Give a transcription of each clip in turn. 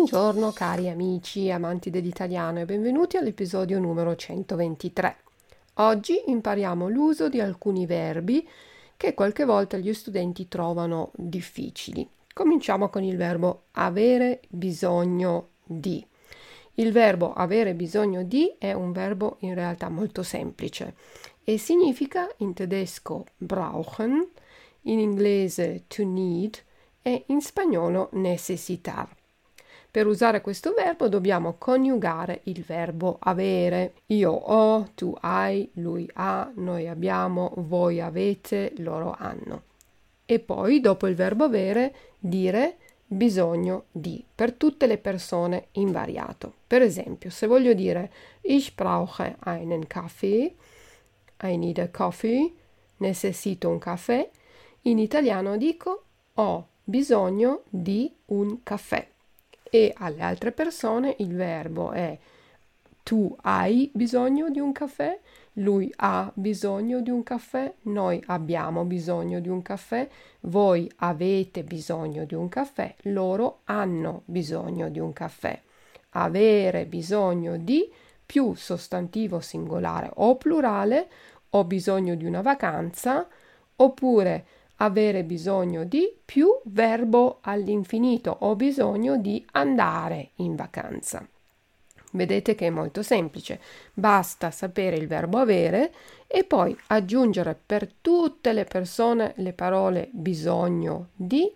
Buongiorno cari amici amanti dell'italiano e benvenuti all'episodio numero 123. Oggi impariamo l'uso di alcuni verbi che qualche volta gli studenti trovano difficili. Cominciamo con il verbo avere bisogno di. Il verbo avere bisogno di è un verbo in realtà molto semplice e significa in tedesco brauchen, in inglese to need e in spagnolo necessitar. Per usare questo verbo dobbiamo coniugare il verbo avere. Io ho, tu hai, lui ha, noi abbiamo, voi avete, loro hanno. E poi, dopo il verbo avere, dire bisogno di per tutte le persone invariato. Per esempio, se voglio dire ich brauche einen Kaffee, I need a coffee, necessito un caffè, in italiano dico ho bisogno di un caffè e alle altre persone il verbo è tu hai bisogno di un caffè, lui ha bisogno di un caffè, noi abbiamo bisogno di un caffè, voi avete bisogno di un caffè, loro hanno bisogno di un caffè. Avere bisogno di più sostantivo singolare o plurale, ho bisogno di una vacanza, oppure avere bisogno di più verbo all'infinito, ho bisogno di andare in vacanza. Vedete che è molto semplice, basta sapere il verbo avere e poi aggiungere per tutte le persone le parole bisogno di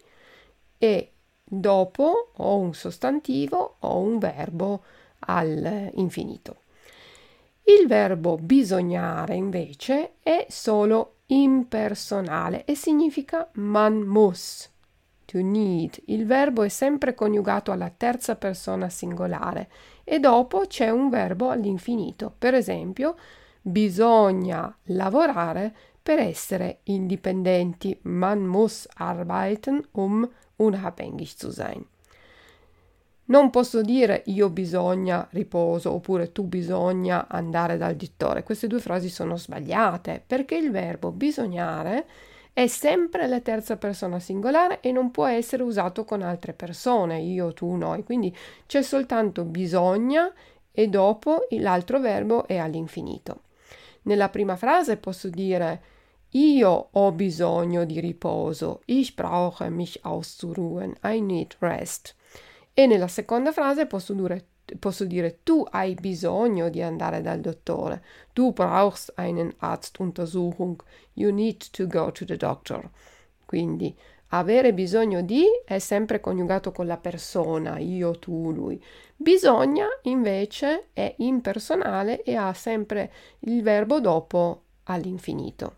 e dopo o un sostantivo o un verbo all'infinito. Il verbo bisognare invece è solo impersonale e significa man muss. To need. Il verbo è sempre coniugato alla terza persona singolare e dopo c'è un verbo all'infinito. Per esempio, bisogna lavorare per essere indipendenti. Man muss arbeiten, um unabhängig zu sein. Non posso dire io bisogna riposo oppure tu bisogna andare dal dittore. Queste due frasi sono sbagliate perché il verbo bisognare è sempre la terza persona singolare e non può essere usato con altre persone, io, tu, noi. Quindi c'è soltanto bisogna e dopo l'altro verbo è all'infinito. Nella prima frase posso dire io ho bisogno di riposo. Ich brauche mich auszuruhen. I need rest. E nella seconda frase posso dire, posso dire tu hai bisogno di andare dal dottore. Du brauchst einen Arztuntersuchung. You need to go to the doctor. Quindi avere bisogno di è sempre coniugato con la persona, io, tu, lui. Bisogna invece è impersonale e ha sempre il verbo dopo all'infinito.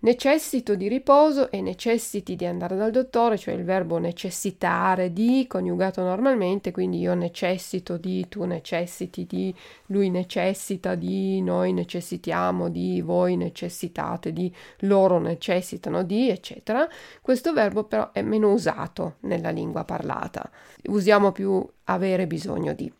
Necessito di riposo e necessiti di andare dal dottore, cioè il verbo necessitare di coniugato normalmente, quindi io necessito di, tu necessiti di, lui necessita di, noi necessitiamo di, voi necessitate di, loro necessitano di, eccetera. Questo verbo però è meno usato nella lingua parlata. Usiamo più avere bisogno di.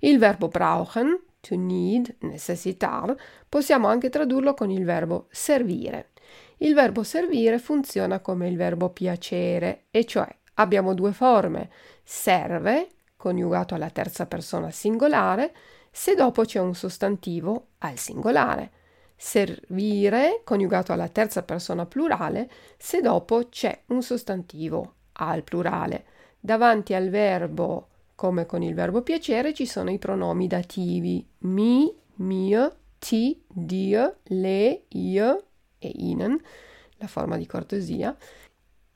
Il verbo brauchen to need, necessitar, possiamo anche tradurlo con il verbo servire. Il verbo servire funziona come il verbo piacere, e cioè abbiamo due forme, serve, coniugato alla terza persona singolare, se dopo c'è un sostantivo al singolare. Servire, coniugato alla terza persona plurale, se dopo c'è un sostantivo al plurale. Davanti al verbo come con il verbo piacere ci sono i pronomi dativi mi, mio, ti, dir, le, io e ihnen, la forma di cortesia,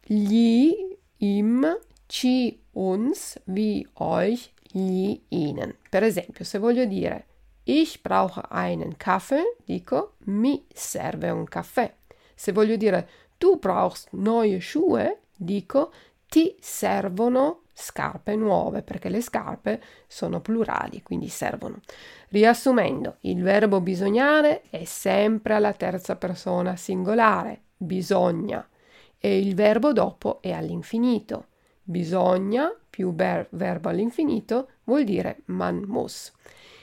gli, im, ci, uns, vi, euch, gli, ihnen. Per esempio, se voglio dire ich brauche einen Kaffee, dico mi serve un caffè. Se voglio dire tu brauchst neue Schuhe, dico ti servono scarpe nuove, perché le scarpe sono plurali, quindi servono. Riassumendo, il verbo bisognare è sempre alla terza persona singolare, bisogna, e il verbo dopo è all'infinito. Bisogna più ver- verbo all'infinito vuol dire man muss.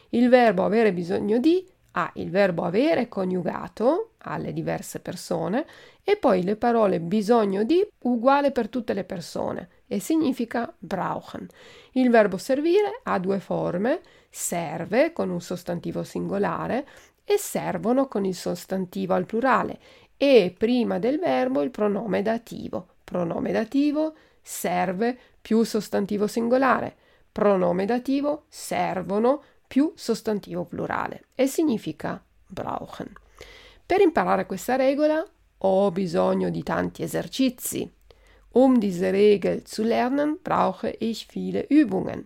Il verbo avere bisogno di ha il verbo avere coniugato alle diverse persone e poi le parole bisogno di uguale per tutte le persone e significa brauchen. Il verbo servire ha due forme, serve con un sostantivo singolare e servono con il sostantivo al plurale e prima del verbo il pronome dativo. Pronome dativo serve più sostantivo singolare. Pronome dativo servono più sostantivo plurale e significa brauchen. Per imparare questa regola ho bisogno di tanti esercizi. Um diese Regel zu lernen, brauche ich viele Übungen.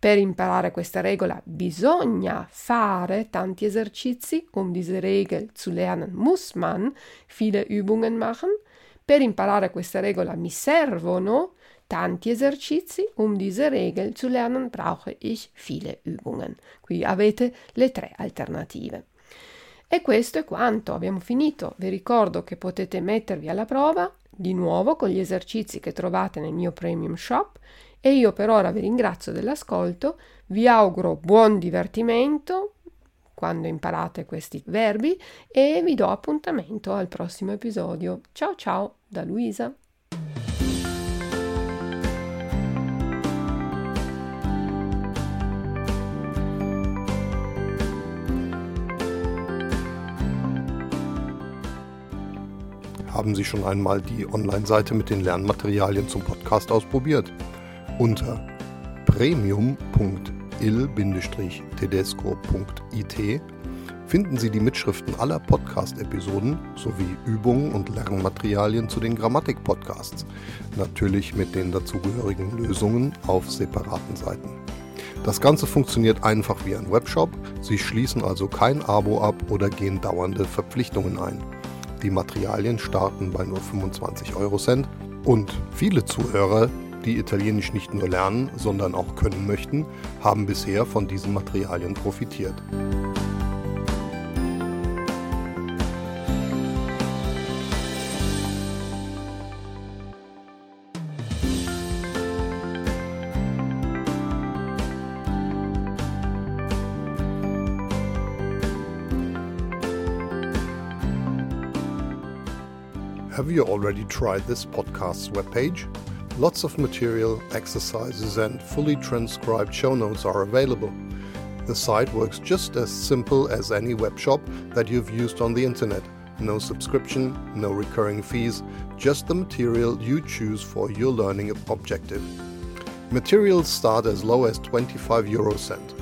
Per imparare questa regola bisogna fare tanti esercizi. Um diese Regel zu lernen, muss man viele Übungen machen. Per imparare questa regola mi servono tanti esercizi. Um diese Regel zu lernen, brauche ich viele Übungen. Qui avete le tre alternative. E questo è quanto, abbiamo finito. Vi ricordo che potete mettervi alla prova di nuovo con gli esercizi che trovate nel mio premium shop e io per ora vi ringrazio dell'ascolto, vi auguro buon divertimento quando imparate questi verbi e vi do appuntamento al prossimo episodio. Ciao ciao da Luisa. Haben Sie schon einmal die Online-Seite mit den Lernmaterialien zum Podcast ausprobiert? Unter premium.il-tedesco.it finden Sie die Mitschriften aller Podcast-Episoden sowie Übungen und Lernmaterialien zu den Grammatik-Podcasts, natürlich mit den dazugehörigen Lösungen auf separaten Seiten. Das Ganze funktioniert einfach wie ein Webshop, Sie schließen also kein Abo ab oder gehen dauernde Verpflichtungen ein. Die Materialien starten bei nur 25 Euro Cent und viele Zuhörer die Italienisch nicht nur lernen, sondern auch können möchten, haben bisher von diesen Materialien profitiert. Have you already tried this podcast's webpage? Lots of material, exercises, and fully transcribed show notes are available. The site works just as simple as any web shop that you've used on the internet. No subscription, no recurring fees, just the material you choose for your learning objective. Materials start as low as 25 euro cent.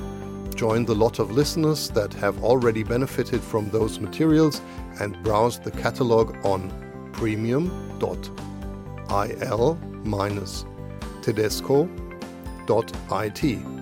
Join the lot of listeners that have already benefited from those materials and browse the catalog on premium.il-tedesco.it.